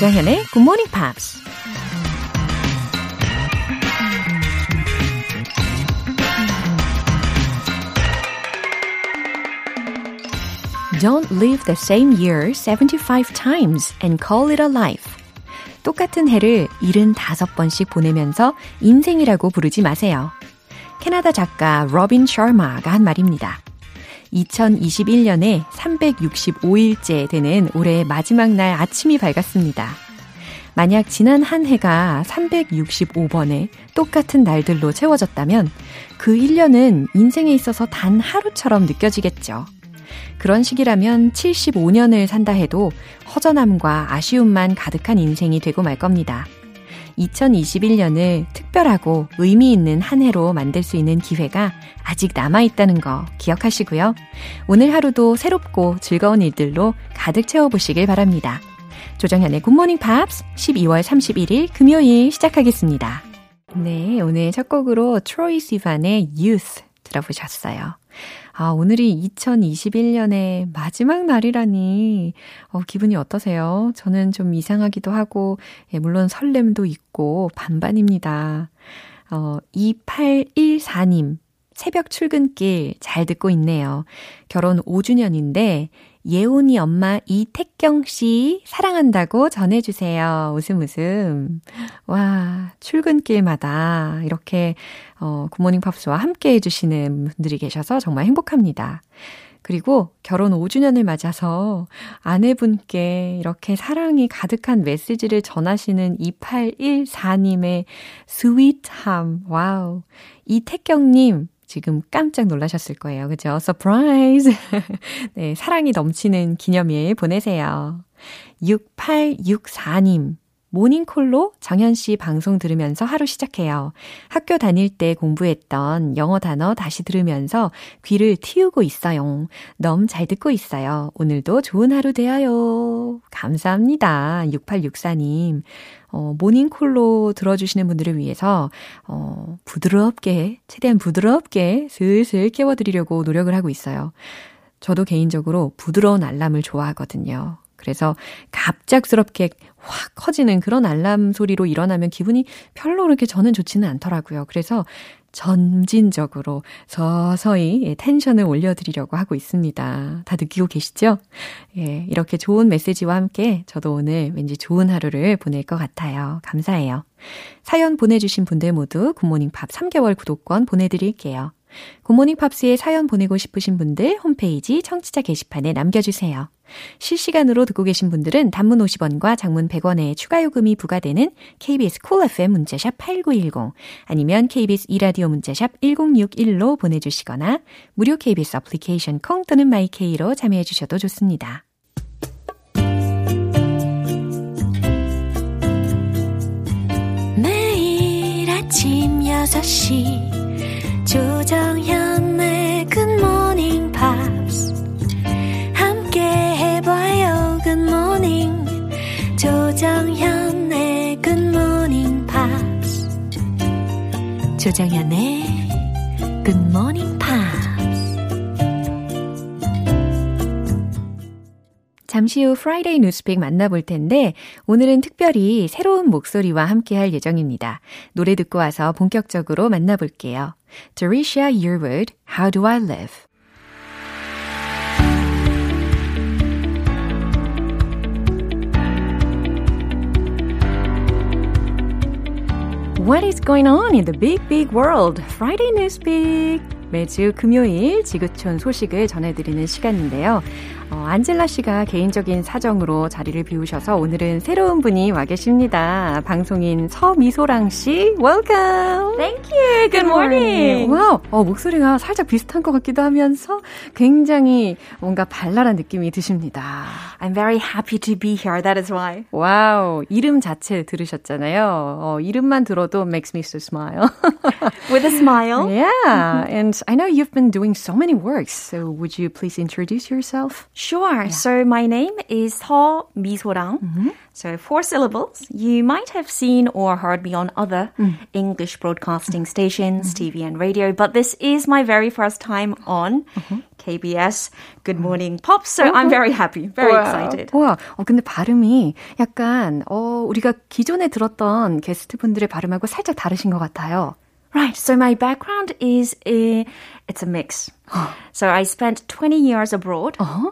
조장현의 Good Morning Pops. Don't live the same year 75 times and call it a life. 똑같은 해를 75번씩 보내면서 인생이라고 부르지 마세요. 캐나다 작가 로빈 셔마가 한 말입니다. 2021년에 365일째 되는 올해의 마지막 날 아침이 밝았습니다. 만약 지난 한 해가 365번의 똑같은 날들로 채워졌다면 그 1년은 인생에 있어서 단 하루처럼 느껴지겠죠. 그런 시기라면 75년을 산다 해도 허전함과 아쉬움만 가득한 인생이 되고 말 겁니다. 2021년을 특별하고 의미 있는 한 해로 만들 수 있는 기회가 아직 남아있다는 거 기억하시고요. 오늘 하루도 새롭고 즐거운 일들로 가득 채워보시길 바랍니다. 조정현의 굿모닝 팝스 12월 31일 금요일 시작하겠습니다. 네, 오늘 첫 곡으로 트로이 시반의 Youth 들어보셨어요. 아, 오늘이 2021년의 마지막 날이라니, 어, 기분이 어떠세요? 저는 좀 이상하기도 하고, 예, 물론 설렘도 있고, 반반입니다. 어, 2814님, 새벽 출근길 잘 듣고 있네요. 결혼 5주년인데, 예온이 엄마 이택경 씨 사랑한다고 전해주세요. 웃음 웃음. 와, 출근길마다 이렇게, 어, 굿모닝 팝스와 함께 해주시는 분들이 계셔서 정말 행복합니다. 그리고 결혼 5주년을 맞아서 아내분께 이렇게 사랑이 가득한 메시지를 전하시는 2814님의 sweet함. 와우. 이택경님, 지금 깜짝 놀라셨을 거예요. 그죠? Surprise! 네, 사랑이 넘치는 기념일 보내세요. 6864님. 모닝콜로 정현 씨 방송 들으면서 하루 시작해요. 학교 다닐 때 공부했던 영어 단어 다시 들으면서 귀를 틔우고 있어요. 너무 잘 듣고 있어요. 오늘도 좋은 하루 되어요. 감사합니다. 6864님. 어, 모닝콜로 들어주시는 분들을 위해서, 어, 부드럽게, 최대한 부드럽게 슬슬 깨워드리려고 노력을 하고 있어요. 저도 개인적으로 부드러운 알람을 좋아하거든요. 그래서 갑작스럽게 확 커지는 그런 알람 소리로 일어나면 기분이 별로 그렇게 저는 좋지는 않더라고요. 그래서 점진적으로 서서히 예, 텐션을 올려드리려고 하고 있습니다. 다 느끼고 계시죠? 예, 이렇게 좋은 메시지와 함께 저도 오늘 왠지 좋은 하루를 보낼 것 같아요. 감사해요. 사연 보내주신 분들 모두 굿모닝 팝스 3개월 구독권 보내드릴게요. 굿모닝 팝스에 사연 보내고 싶으신 분들 홈페이지 청취자 게시판에 남겨주세요. 실시간으로 듣고 계신 분들은 단문 50원과 장문 100원의 추가 요금이 부과되는 KBS 콜 cool FM 문자샵 8910 아니면 KBS 2라디오 문자샵 1061로 보내주시거나 무료 KBS 애플리케이션 콩 또는 마이케이로 참여해 주셔도 좋습니다. 매일 아침 6시 조정현의 굿모닝 조정현의 굿모닝 팝스 조정현의 굿모닝 팝스 잠시 후 Friday News Pick 만나볼 텐데 오늘은 특별히 새로운 목소리와 함께 할 예정입니다. 노래 듣고 와서 본격적으로 만나볼게요. Trisha Yearwood, How Do I Live? What is going on in the big, big world? Friday Newspeak. 매주 금요일 지구촌 소식을 전해드리는 시간인데요. 어, 안젤라 씨가 개인적인 사정으로 자리를 비우셔서 오늘은 새로운 분이 와 계십니다. 방송인 서미소랑 씨, welcome. Thank you. Good, Good morning. Wow, 어, 목소리가 살짝 비슷한 것 같기도 하면서 굉장히 뭔가 발랄한 느낌이 드십니다. I'm very happy to be here. That is why. Wow, 이름 자체 들으셨잖아요. 어, 이름만 들어도 makes me so smile. With a smile. Yeah, and I know you've been doing so many works. So would you please introduce yourself? Sure. Yeah. So my name is Ho Misorang. Mm-hmm. So four syllables. You might have seen or heard me on other mm. English broadcasting stations, mm-hmm. TV and radio, but this is my very first time on mm-hmm. KBS Good Morning Pop. So I'm very happy, very wow. excited. 와, 어, 근데 발음이 약간 어, 우리가 기존에 들었던 게스트분들의 발음하고 살짝 다르신 것 같아요. Right. So my background is a, it's a mix. so I spent 20 years abroad. Uh-huh.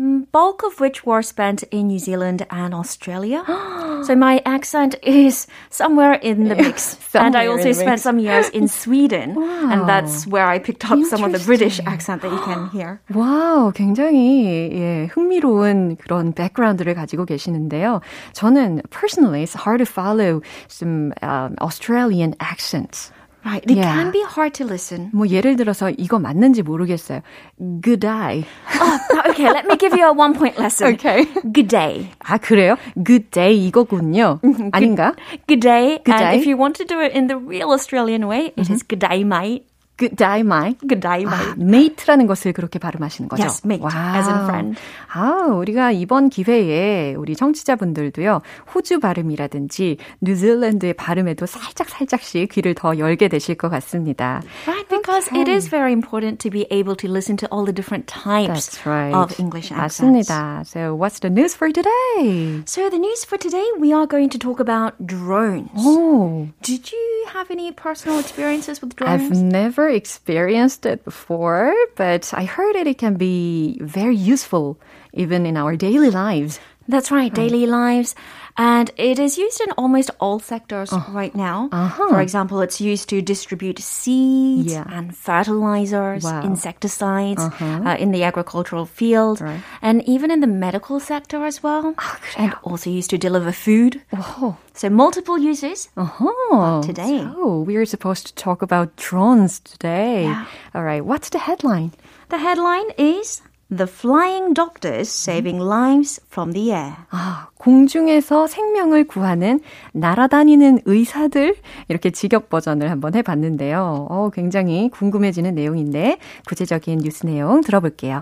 Mm, bulk of which were spent in New Zealand and Australia. so my accent is somewhere in the mix. and I also spent some years in Sweden. wow. And that's where I picked up some of the British accent that you can hear. 와우, 굉장히 예, 흥미로운 그런 백그라운드를 가지고 계시는데요. 저는 personally it's hard to follow some um, Australian accents. Right. It yeah. can be hard to listen. 뭐 예를 들어서 이거 맞는지 모르겠어요. Good day. Oh, okay, let me give you a one point lesson. Okay. Good day. 아, 그래요? Good day 이거군요. 아닌가? Good day. Good day. And if you want to do it in the real Australian way, it mm-hmm. is good day, mate. Good day, mate. Good day, mate. 아, mate라는 것을 그렇게 발음하시는 거죠? Yes, mate, wow. as in friend. 아, 우리가 이번 기회에 우리 청취자분들도요, 호주 발음이라든지 뉴질랜드의 발음에도 살짝 살짝씩 귀를 더 열게 되실 것 같습니다. Right, because okay. it is very important to be able to listen to all the different types right. of English accents. 맞습니다. So, what's the news for today? So, the news for today, we are going to talk about drones. Oh. Did you have any personal experiences with drones? I've never never experienced it before, but I heard that it can be very useful even in our daily lives. That's right, daily lives. And it is used in almost all sectors uh, right now. Uh-huh. For example, it's used to distribute seeds yeah. and fertilizers, wow. insecticides uh-huh. uh, in the agricultural field, right. and even in the medical sector as well. Oh, and also used to deliver food. Oh. So multiple uses uh-huh. today. So we are supposed to talk about drones today. Yeah. All right, what's the headline? The headline is The Flying Doctors Saving Lives from the Air. 아, 공중에서 생명을 구하는 날아다니는 의사들 이렇게 직역 버전을 한번 해봤는데요. 어, 굉장히 궁금해지는 내용인데 구체적인 뉴스 내용 들어볼게요.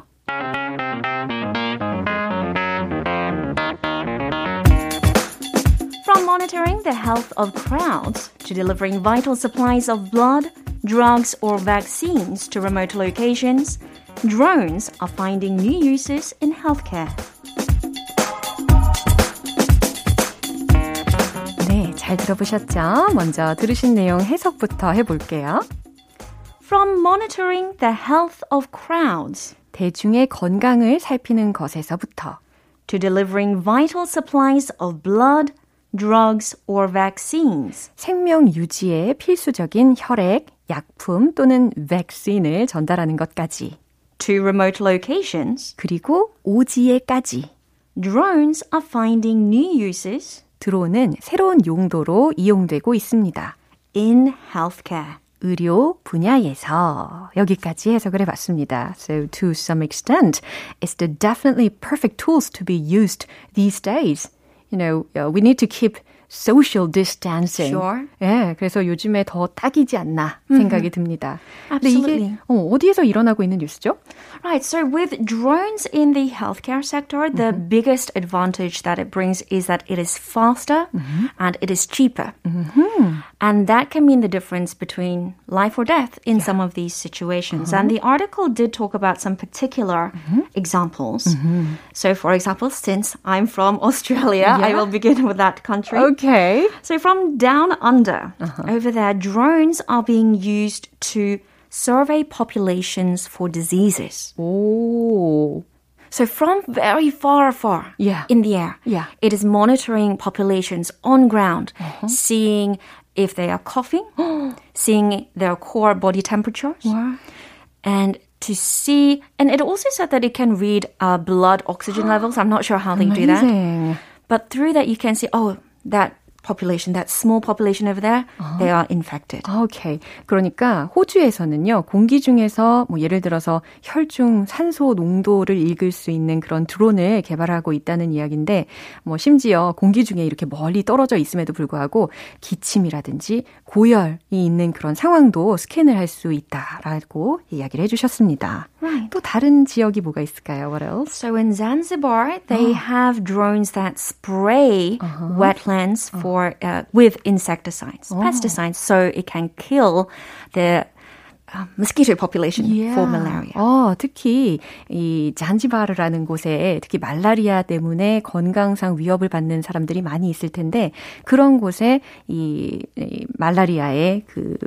From monitoring the health of crowds to delivering vital supplies of blood, drugs, or vaccines to remote locations. Drones are finding new uses in healthcare. 네, 잘 들어보셨죠? 먼저 들으신 내용 해석부터 해볼게요. From monitoring the health of crowds. 대중의 건강을 살피는 것에서부터. To delivering vital supplies of blood, drugs or vaccines. 생명 유지에 필수적인 혈액, 약품 또는 백신을 전달하는 것까지. to remote locations. 그리고 오지에까지. Drones are finding new uses. 드론은 새로운 용도로 이용되고 있습니다. In healthcare. 의료 분야에서 여기까지 해석을 해봤습니다. So to some extent, it's the definitely perfect tools to be used these days. You know, we need to keep social distancing. Sure. 예, 그래서 요즘에 더 딱이지 않나 생각이 mm-hmm. 듭니다. Absolutely. 근데 이게 어, 어디에서 일어나고 있는 뉴스죠? Right. So with drones in the healthcare sector, mm-hmm. the biggest advantage that it brings is that it is faster mm-hmm. and it is cheaper. Mm-hmm. And that can mean the difference between life or death in yeah. some of these situations. Uh-huh. And the article did talk about some particular mm-hmm. examples. Mm-hmm. So for example, since I'm from Australia, yeah. I will begin with that country. Okay. Okay. So from down under, uh-huh. over there, drones are being used to survey populations for diseases. Oh. So from very far, far yeah. in the air, yeah. it is monitoring populations on ground, uh-huh. seeing if they are coughing, seeing their core body temperatures, what? and to see. And it also said that it can read uh, blood oxygen levels. I'm not sure how they Amazing. do that, but through that you can see. Oh, that population, that small population over there, uh-huh. they are infected. Okay. 그러니까 호주에서는요, 공기 중에서 뭐 예를 들어서 혈중 산소 농도를 읽을 수 있는 그런 드론을 개발하고 있다는 이야기인데, 뭐 심지어 공기 중에 이렇게 멀리 떨어져 있음에도 불구하고 기침이라든지 고열이 있는 그런 상황도 스캔을 할 수 있다라고 이야기를 해주셨습니다. Right. 또 다른 지역이 뭐가 있을까요? What else? So in Zanzibar, they have drones that spray uh-huh. wetlands for uh, with insecticides, oh. pesticides, so it can kill the mosquito population yeah. for malaria. 어, 특히 이 잔지바르라는 곳에 특히 말라리아 때문에 건강상 위협을 받는 사람들이 많이 있을 텐데 그런 곳에 이, 이 말라리아의 그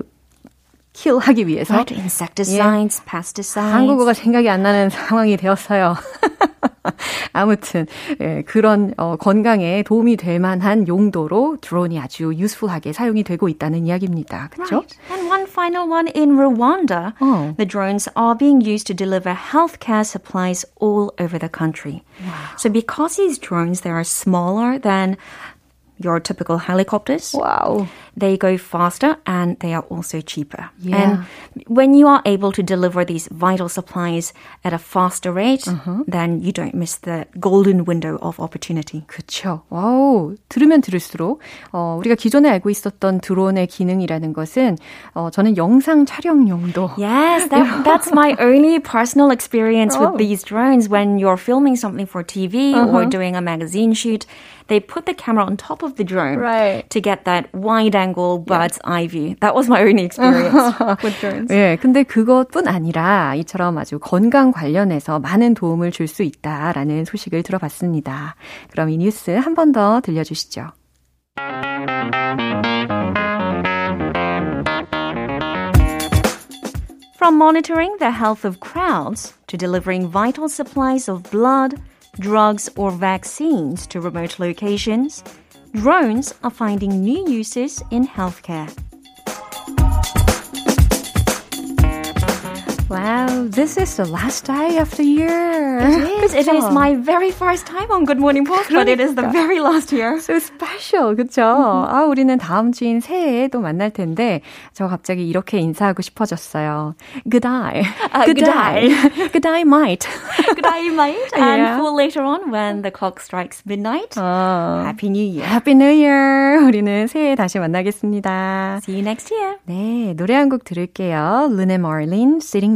킬하기 위해서 right, insecticides, 예, pesticides. 한국어가 생각이 안 나는 상황이 되었어요. 아무튼 예, 그런 어, 건강에 도움이 될 만한 용도로 드론이 아주 유스풀하게 사용이 되고 있다는 이야기입니다. 그렇죠? Right. And one final one in Rwanda, oh. the drones are being used to deliver healthcare supplies all over the country. Wow. So because these drones they are smaller than your typical helicopters. Wow. They go faster and they are also cheaper. Yeah. And when you are able to deliver these vital supplies at a faster rate, uh-huh. then you don't miss the golden window of opportunity. 그렇죠. 와우. 들으면 들을수록 어, 우리가 기존에 알고 있었던 드론의 기능이라는 것은 어, 저는 영상 촬영용도 Yes, that, that's my only personal experience oh. with these drones when you're filming something for TV uh-huh. or doing a magazine shoot they put the camera on top of the drone right. to get that wide angle bird's yeah. eye view. That was my only experience with drones. 예, 근데 그것뿐 아니라 이처럼 아주 건강 관련해서 많은 도움을 줄 수 있다라는 소식을 들어봤습니다. 그럼 이 뉴스 한 번 더 들려주시죠. From monitoring the health of crowds to delivering vital supplies of blood, drugs, or vaccines to remote locations, drones are finding new uses in healthcare. Wow, this is the last day of the year. It is. It is my very first time on Good Morning Post, but it is the very last year. So special, 그렇죠? 아, 우리는 다음 주인 새해에 또 만날 텐데 저 갑자기 이렇게 인사하고 싶어졌어요. Good eye. Uh, good, good eye. good eye might. good eye might. And yeah. for later on when the clock strikes midnight. 어. Happy New Year. Happy New Year. 우리는 새해에 다시 만나겠습니다. See you next year. 네, 노래 한 곡 들을게요. Luna Marlin, Sitting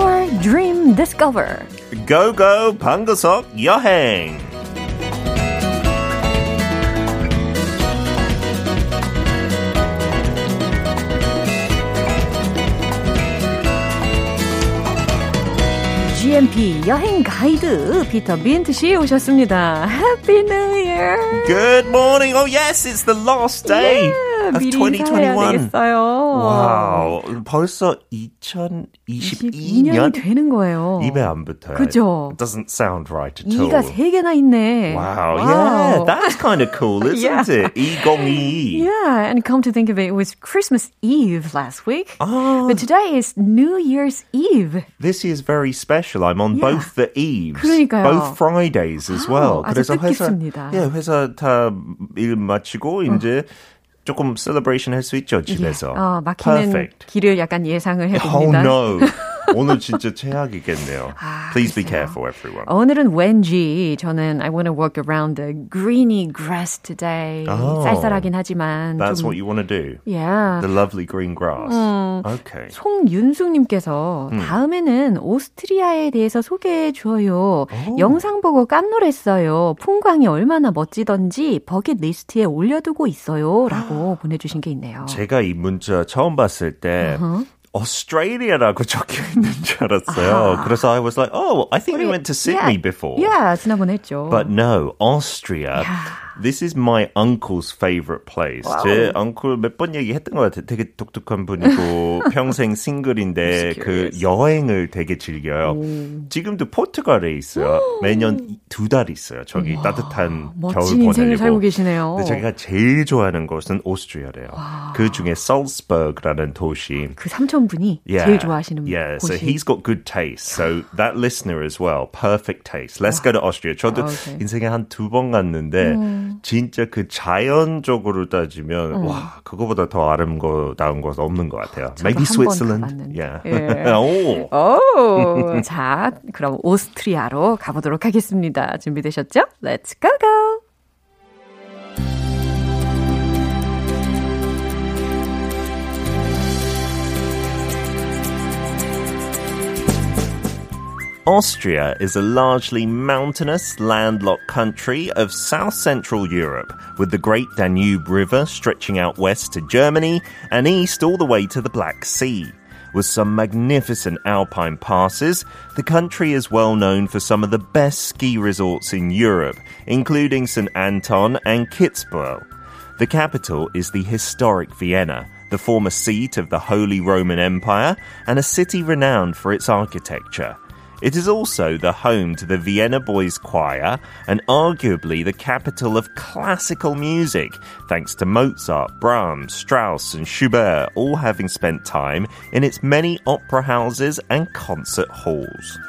Explore, Dream, Discover. Go Go 방구석 여행. GMP 여행 가이드 피터 빈트 씨 오셨습니다. Happy New Year. Good morning. Oh yes, it's the last day. Yeah. of 2021. 와우. 벌써 2022년 되는 거예요. 입에 안 붙어요. 그죠? It doesn't sound right at all. 이가 세 개나 있네. Wow, wow. yeah, that's kind of cool, isn't yeah. it? 2022. Yeah, and come to think of it, it was Christmas Eve last week. Oh. But today is New Year's Eve. This is very special. I'm on yeah. both the eves. 그러니까요. Both Fridays as well. 아주 그래서 뜻깊습니다. 회사, 예, 회사 다 일 마치고 이제 조금 celebration 할 수 있죠 집에서. 예. 어, 막히는 Perfect. 길을 약간 예상을 해봅니다. Oh no. 오늘 진짜 최악이겠네요. 아, Please be 글쎄요. careful, everyone. 오늘은 왠지 저는 I want to walk around the greeny grass today. Oh, 쌀쌀하긴 하지만 That's 좀, what you want to do. Yeah. The lovely green grass. 음, Okay. 송윤숙님께서 음. 다음에는 오스트리아에 대해서 소개해 줘요. 오. 영상 보고 깜놀했어요. 풍광이 얼마나 멋지던지 버킷리스트에 올려두고 있어요.라고 보내주신 게 있네요. 제가 이 문자 처음 봤을 때 Uh-huh. Australia라고 적혀 있는 줄 알았어요. 아. 그래서 I was like, oh, I think we 우리- went to Sydney yeah, before. Yeah, 지난번에 했죠. But no, Austria. 야. This is my uncle's favorite place. 제 uncle 몇 번 얘기했던 것 같아요. 되게 독특한 분이고 평생 싱글인데 그 여행을 되게 즐겨요. 지금도 포르투갈에 있어요. 매년 두 달 있어요. 저기 따뜻한 겨울 보내려고. 살고 계시네요. 근데 자기가 제일 좋아하는 곳은 오스트리아래요. 그 중에 살스버그라는 도시. 그 삼촌분이 Yeah. 제일 좋아하시는 yeah, 곳이 so he's got good taste. So that listener as well, perfect taste. Let's go to Austria. 저도 오케이. 인생에 한 두 번 갔는데 진짜 그 자연적으로 따지면 와 그거보다 더 아름다운 곳 없는 것 같아요. Maybe 한번 Switzerland. Yeah. 예. 오. 오, 자, 그럼 오스트리아로 가보도록 하겠습니다. 준비되셨죠? Let's go go! Austria is a largely mountainous, landlocked country of south central Europe, with the Great Danube River stretching out west to Germany and east all the way to the Black Sea. With some magnificent alpine passes, the country is well known for some of the best ski resorts in Europe, including St. Anton and Kitzbühel. The capital is the historic Vienna, the former seat of the Holy Roman Empire, and a city renowned for its architecture. It is also the home to the Vienna Boys Choir and arguably the capital of classical music, thanks to Mozart, Brahms, Strauss, and Schubert all having spent time in its many opera houses and concert halls.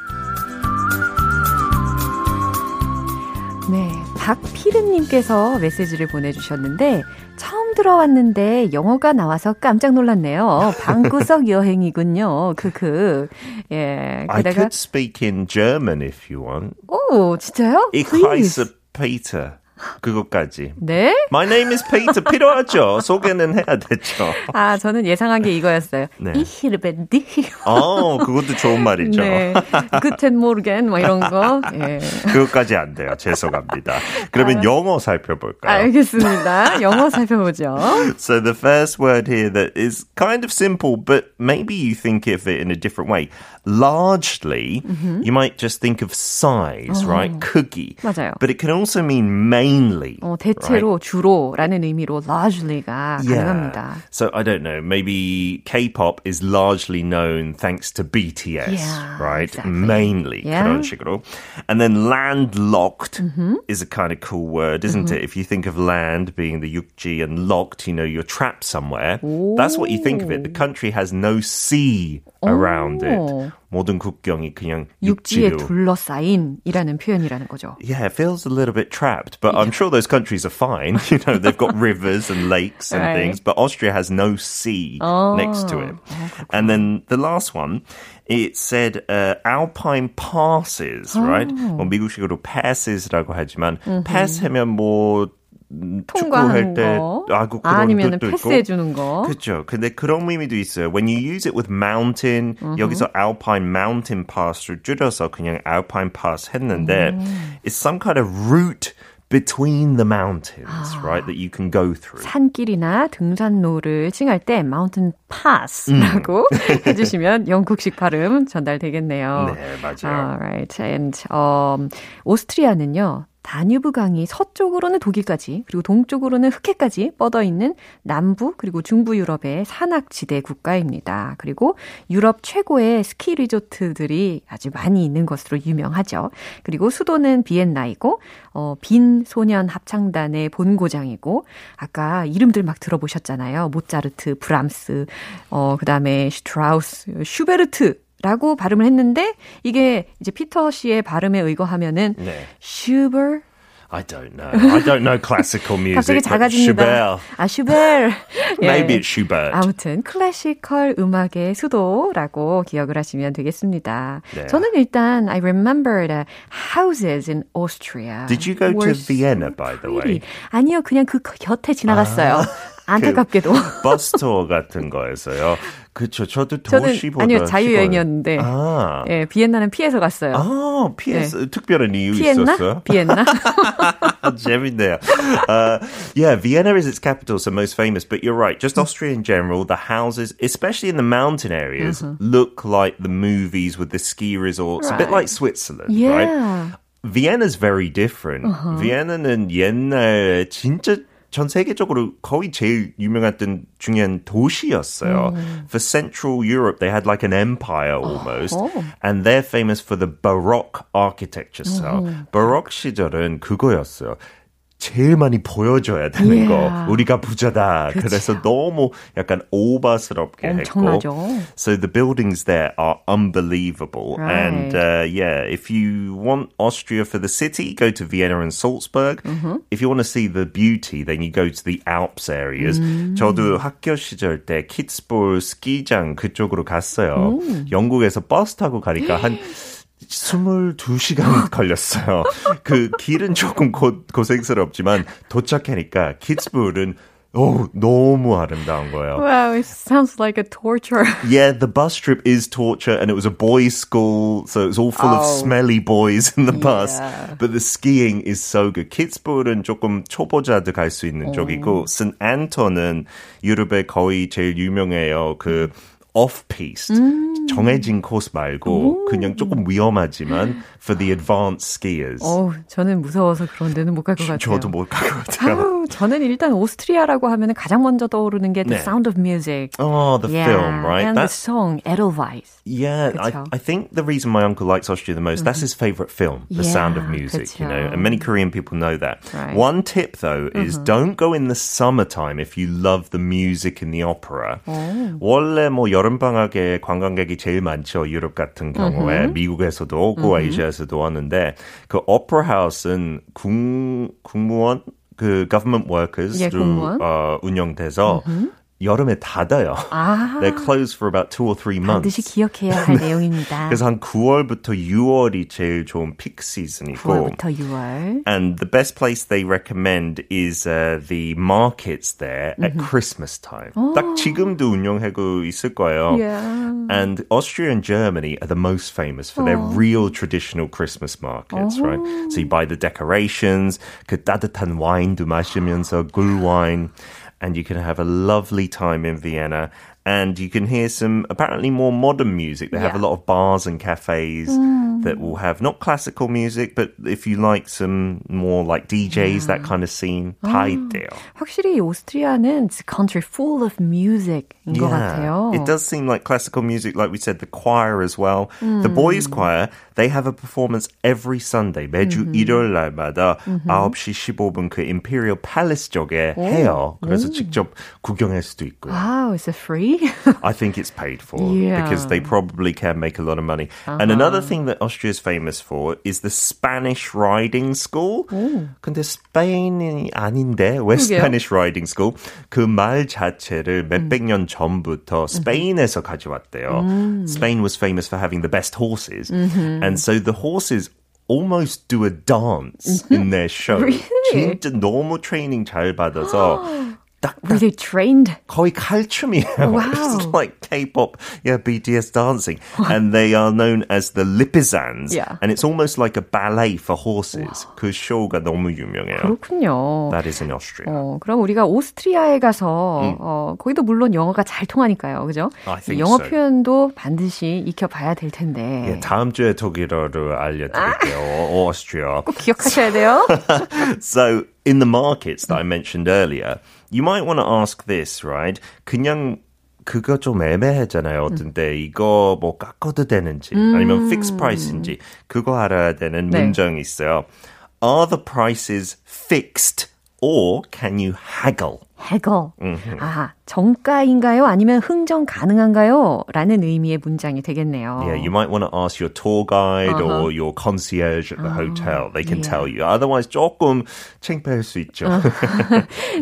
박피르님께서 메시지를 보내주셨는데 처음 들어왔는데 영어가 나와서 깜짝 놀랐네요. 방구석 여행이군요. 크크. 예, I could speak in German if you want. 오, 진짜요? Ich heiße Peter. 그것까지. 네? My name is Peter. 필요하죠. 소개는 해야 되죠. 아, 저는 예상한 게 이거였어요. 네. Dich. 어, 그것도 좋은 말이죠. 네. Guten Morgen, 뭐 이런 거. 예. 그것까지 안 돼요. 죄송합니다. 그러면 영어 살펴볼까요? 알겠습니다. 영어 살펴보죠. So the first word here that is kind of simple, but maybe you think of it in a different way. Largely, you might just think of size, right? 크기. 맞아요. But it can also mean mainly. 어, 대체로 주로라는 의미로 largely가 가능합니다. So I don't know. Maybe K-pop is largely known thanks to BTS, Yeah, right? exactly. Mainly Yeah. 그런 식으로. And then landlocked Mm-hmm. is a kind of cool word, isn't it? If you think of land being the 육지 and locked, you know, you're trapped somewhere. That's what you think of it. The country has no sea around it. 오. 모든 국경이 그냥 육지에 육지로. 둘러싸인이라는 표현이라는 거죠. Yeah, it feels a little bit trapped, but I'm sure those countries are fine. You know, they've got rivers and lakes and Right. things, but Austria has no sea next to it. and then the last one, it said uh, alpine passes, right? 뭐 미국식으로 passes라고 하지만 pass 하면 뭐 음, 축구할 때 거. 아구 그런 아니면. 패스해 주는 거. 그렇죠. 근데 그런 의미도 있어요. When you use it with mountain, 여기서 alpine mountain pass를 줄여서 그냥 alpine pass 했는데 it's some kind of route between the mountains, right? That you can go through. 산길이나 등산로를 칭할 때 mountain pass라고 해주시면 영국식 발음 전달되겠네요. 네, 맞아요. Alright. And um, 오스트리아는요. 다뉴브 강이 서쪽으로는 독일까지 그리고 동쪽으로는 흑해까지 뻗어 있는 남부 그리고 중부 유럽의 산악지대 국가입니다. 그리고 유럽 최고의 스키 리조트들이 아주 많이 있는 것으로 유명하죠. 그리고 수도는 비엔나이고 어, 빈 소년 합창단의 본고장이고 아까 이름들 막 들어보셨잖아요. 모차르트, 브람스, 어, 그다음에 슈트라우스, 슈베르트 라고 발음을 했는데 이게 이제 피터 씨의 발음에 의거하면은 네. 슈버 I don't know. I don't know classical music. 갑자기 작아집니다. Schubert. 아 슈벨. 예. Maybe it's Schubert. 아무튼 classical 음악의 수도라고 기억을 하시면 되겠습니다. 네. 저는 일단 I remember the houses in Austria. Did you go to Vienna, by the way? 아니요, 그냥 그 곁에 지나갔어요. 안타깝게도. 버스 투어 같은 거에서요. 그렇죠. 저도 저는 도시보다 아니요 자유여행이었는데 시골. 아. 예, 비엔나는 피해서 갔어요. 아, PS 특별한 이유 피했나? 있었어요? 비엔나? 재밌네요. Uh, yeah, Vienna is its capital, so most famous. But you're right. Just Austria in general, the houses, especially in the mountain areas, look like the movies with the ski resorts. A bit Right. like Switzerland, right? yeah. Vienna's very different. Uh-huh. Vienna는 옛날 진짜 전 세계적으로 거의 제일 유명했던 중요한 도시였어요. Mm. For Central Europe, they had like an empire almost, oh. and they're famous for the Baroque architecture style. Mm. Baroque 시절은 그거였어요. 제일 많이 보여줘야 되는 yeah. 거. 우리가 부자다. 그쵸. 그래서 너무 약간 오바스럽게 엄청나죠. 했고. So the buildings there are unbelievable. Right. And uh, yeah, if you want Austria for the city, go to Vienna and Salzburg. Mm-hmm. If you want to see the beauty, then you go to the Alps areas. 음. 저도 학교 시절 때 키츠볼 스키장 그쪽으로 갔어요. 음. 영국에서 버스 타고 가니까 한 22시간 걸렸어요. 그 길은 조금 고, 고생스럽지만 도착하니까 키츠불은 오, 너무 아름다운 거예요. Wow, it sounds like a torture. Yeah, the bus trip is torture and it was a boys' school, so it was all full oh. of smelly boys in the bus. Yeah. But the skiing is so good. 키츠불은 조금 초보자들 갈수 있는 oh. 쪽이고, 슨 앤턴은 유럽에 거의 제일 유명해요. 그, off-piste. 음. 정해진 코스 말고 오. 그냥 조금 위험하지만 for the advanced skiers. 어, 저는 무서워서 그런 데는 못 갈 것 같아요. 저도 못 갈 것 같아요. 아유, 저는 일단 오스트리아라고 하면 가장 먼저 떠오르는 게 The 네. Sound of Music. Oh, the yeah. film, right? And that's, the song Edelweiss. Yeah, I, I think the reason my uncle likes Austria the most, mm-hmm. that's his favorite film, The yeah, Sound of Music, 그쵸. you know, and many Korean people know that. Right. One tip though is mm-hmm. don't go in the summertime if you love the music in the opera. Oh. 원래 뭐 여름 방학에 관광객이 제일 많죠. 유럽 같은 경우에 mm-hmm. 미국에서도 오고 아시아에서도 왔는데 그 오페라 하우스는 국, 국무원 그 government workers로 예, 어, 운영돼서 여름에 닫아요. 아. They're closed for about two or three months. 반드시 기억해야 할 내용입니다. 그래서 한 9월부터 6월이 제일 좋은 peak season이고. 9월부터 6월. And the best place they recommend is uh, the markets there at Christmas time. 오. 딱 지금도 운영하고 있을 거예요. Yeah. And Austria and Germany are the most famous for their real traditional Christmas markets, 오. right? So you buy the decorations, 그 따뜻한 와인도 마시면서 굴 와인 and you can have a lovely time in Vienna And you can hear some apparently more modern music. They yeah. have a lot of bars and cafes mm. that will have not classical music, but if you like some more like DJs, yeah. that kind of scene, 다 있대요. 확실히 오스트리아는 it's a country full of music. yeah, 것 같아요. It does seem like classical music, like we said, the choir as well. Mm. The boys' choir, they have a performance every Sunday. 매주 mm-hmm. 일요일 날마다 mm-hmm. 9시 15분 그 Imperial Palace 쪽에 오. 해요. 그래서 오. 직접 구경할 수도 있고요. Wow, is it free? I think it's paid for yeah. because they probably can make a lot of money. Uh-huh. And another thing that Austria is famous for is the Spanish riding school. 오. 근데 스페인이 아닌데 왜 Spanish riding school? 그 말 자체를 몇백 년 전부터 스페인에서 가져왔대요. 음. Spain was famous for having the best horses. Mm-hmm. And so the horses almost do a dance in their show. Really? 진짜 너무 트레이닝 잘 받아서 딱, 딱 really trained. 거의 칼춤이에요. Wow. It's like K-pop, yeah, BTS dancing. and they are known as the Lipizans. Yeah. And it's almost like a ballet for horses. Wow. 그 쇼가 너무 유명해요. 그렇군요. That is in Austria. 어, 그럼 우리가 오스트리아에 가서 음. 어, 거기도 물론 영어가 잘 통하니까요. 그죠? 영어 so. 표현도 반드시 익혀봐야 될 텐데. 예, 다음 주에 독일어로 알려드릴게요. 아. 오스트리아. 꼭 기억하셔야 돼요. so in the markets that I mentioned earlier, you might want to ask this, right? 그냥 그거 좀 애매하잖아요. 어떤 때 이거 뭐 깎아도 되는지 음. 아니면 fixed price인지 그거 알아야 되는 네. 문장이 있어요. Are the prices fixed or can you haggle? haggle. 아, 정가인가요? 아니면 흥정 가능한가요? 라는 의미의 문장이 되겠네요. Yeah, you might want to ask your tour guide uh-huh. or your concierge at the uh, hotel. They can yeah. tell you. Otherwise 조금 창피할 수 있죠.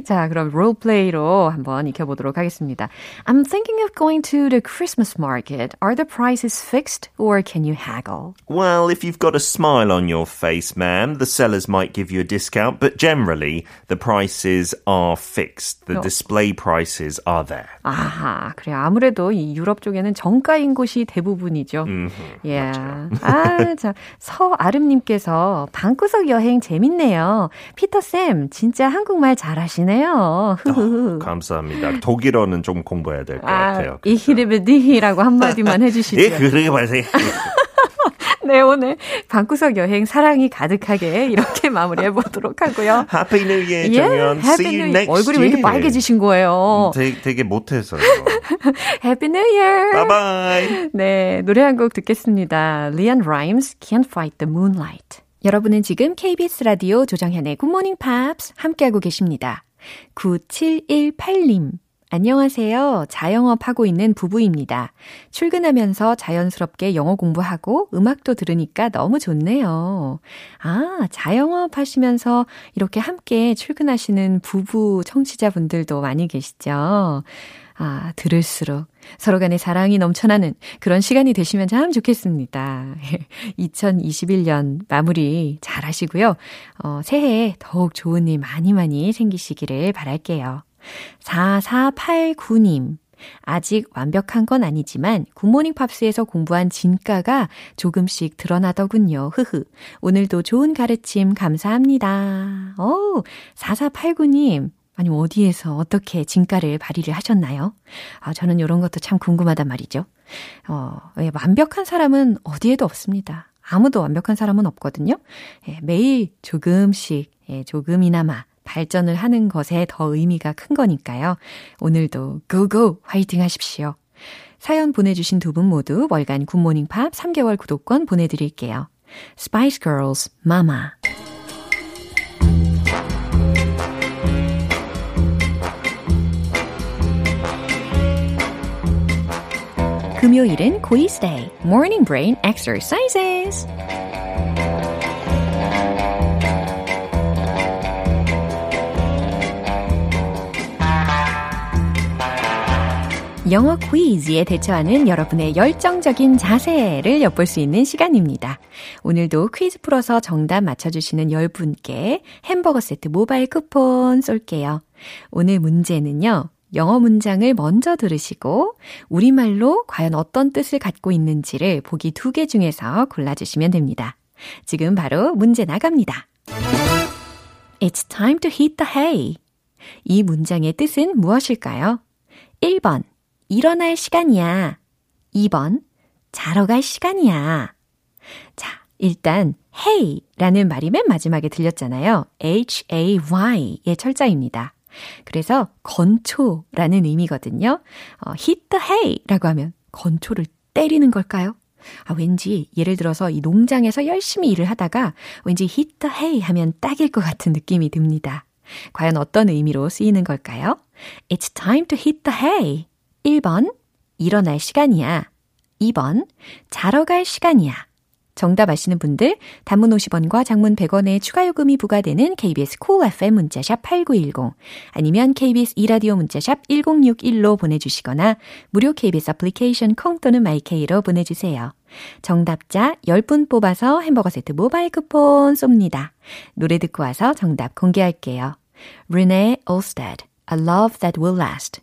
자, 그럼 롤플레이로 한번 익혀보도록 하겠습니다. I'm thinking of going to the Christmas market. Are the prices fixed or can you haggle? Well, if you've got a smile on your face, ma'am, the sellers might give you a discount, but generally the prices are fixed. The display prices are there. 아하, 그래 아무래도 이 유럽 쪽에는 정가인 곳이 대부분이죠. 예. Yeah. 아, 자, 서아름님께서 방구석 여행 재밌네요. 피터 쌤, 진짜 한국말 잘하시네요. 어, 감사합니다. 독일어는 좀 공부해야 될것 아, 같아요. 이히르베디라고 한마디만 해주시죠. 예, 그러게 말세요. 네, 오늘 방구석 여행 사랑이 가득하게 이렇게 마무리해 보도록 하고요. Happy New Year, 정연. Yeah, See you next 얼굴이 왜 이렇게 빨개지신 거예요? 되게, 되게 못해서요. Happy New Year. Bye bye. 네, 노래 한 곡 듣겠습니다. Leon Rimes, Can't Fight the Moonlight. 여러분은 지금 KBS 라디오 조정현의 굿모닝 팝스 함께하고 계십니다. 9718님. 안녕하세요. 자영업 하고 있는 부부입니다. 출근하면서 자연스럽게 영어 공부하고 음악도 들으니까 너무 좋네요. 아, 자영업 하시면서 이렇게 함께 출근하시는 부부 청취자분들도 많이 계시죠? 아, 들을수록 서로 간의 사랑이 넘쳐나는 그런 시간이 되시면 참 좋겠습니다. 2021년 마무리 잘 하시고요. 어, 새해에 더욱 좋은 일 많이 많이 생기시기를 바랄게요. 4489님. 아직 완벽한 건 아니지만 굿모닝 팝스에서 공부한 진가가 조금씩 드러나더군요. 흐흐. 오늘도 좋은 가르침 감사합니다. 오, 4489님. 아니, 어디에서 어떻게 진가를 발휘를 하셨나요? 아, 저는 이런 것도 참 궁금하단 말이죠. 어, 예, 완벽한 사람은 어디에도 없습니다. 아무도 완벽한 사람은 없거든요. 예, 매일 조금씩, 예, 조금이나마 발전을 하는 것에 더 의미가 큰 거니까요. 오늘도 고고 화이팅 하십시오. 사연 보내주신 두 분 모두 월간 굿모닝 팝 3개월 구독권 보내드릴게요. Spice Girls, Mama. 금요일은 quiz day, morning brain exercises. 영어 퀴즈에 대처하는 여러분의 열정적인 자세를 엿볼 수 있는 시간입니다. 오늘도 퀴즈 풀어서 정답 맞춰주시는 10분께 햄버거 세트 모바일 쿠폰 쏠게요. 오늘 문제는요. 영어 문장을 먼저 들으시고 우리말로 과연 어떤 뜻을 갖고 있는지를 보기 두 개 중에서 골라주시면 됩니다. 지금 바로 문제 나갑니다. It's time to hit the hay. 이 문장의 뜻은 무엇일까요? 1번 일어날 시간이야. 2번, 자러 갈 시간이야. 자, 일단 hey라는 말이 맨 마지막에 들렸잖아요. h-a-y의 철자입니다. 그래서 건초라는 의미거든요. 어, hit the hay라고 하면 건초를 때리는 걸까요? 아, 왠지 예를 들어서 이 농장에서 열심히 일을 하다가 왠지 hit the hay 하면 딱일 것 같은 느낌이 듭니다. 과연 어떤 의미로 쓰이는 걸까요? It's time to hit the hay. 1번, 일어날 시간이야. 2번, 자러 갈 시간이야. 정답 아시는 분들, 단문 50원과 장문 100원의 추가 요금이 부과되는 KBS cool FM 문자샵 8910 아니면 KBS 이라디오 문자샵 1061로 보내주시거나 무료 KBS 애플리케이션 콩 또는 마이케이로 보내주세요. 정답자 10분 뽑아서 햄버거 세트 모바일 쿠폰 쏩니다. 노래 듣고 와서 정답 공개할게요. Renee Olstead, A Love That Will Last.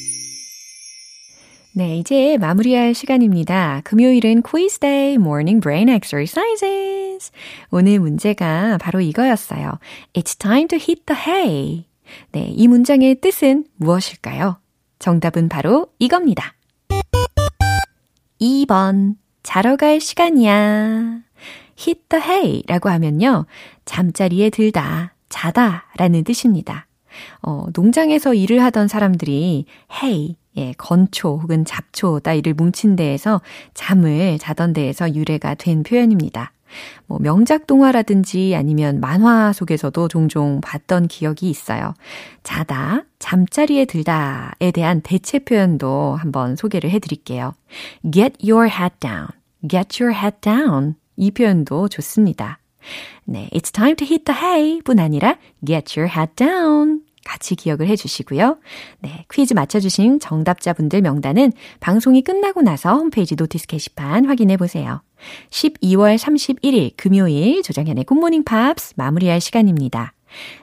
네, 이제 마무리할 시간입니다. 금요일은 quiz day, morning brain exercises. 오늘 문제가 바로 이거였어요. It's time to hit the hay. 네, 이 문장의 뜻은 무엇일까요? 정답은 바로 이겁니다. 2번. 자러 갈 시간이야. hit the hay 라고 하면요. 잠자리에 들다, 자다 라는 뜻입니다. 어, 농장에서 일을 하던 사람들이 hay, 예, 건초 혹은 잡초 따위를 뭉친 데에서 잠을 자던 데에서 유래가 된 표현입니다. 뭐 명작 동화라든지 아니면 만화 속에서도 종종 봤던 기억이 있어요. 자다, 잠자리에 들다에 대한 대체 표현도 한번 소개를 해 드릴게요. get your head down. get your head down. 이 표현도 좋습니다. 네, it's time to hit the hay 뿐 아니라 get your head down. 같이 기억을 해 주시고요. 네, 퀴즈 맞춰주신 정답자분들 명단은 방송이 끝나고 나서 홈페이지 notice 게시판 확인해 보세요. 12월 31일 금요일 조정현의 굿모닝 팝스 마무리할 시간입니다.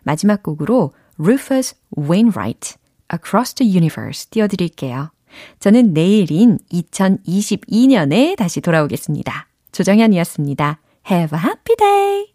마지막 곡으로 Rufus Wainwright, Across the Universe 띄워드릴게요. 저는 내일인 2022년에 다시 돌아오겠습니다. 조정현이었습니다. Have a happy day!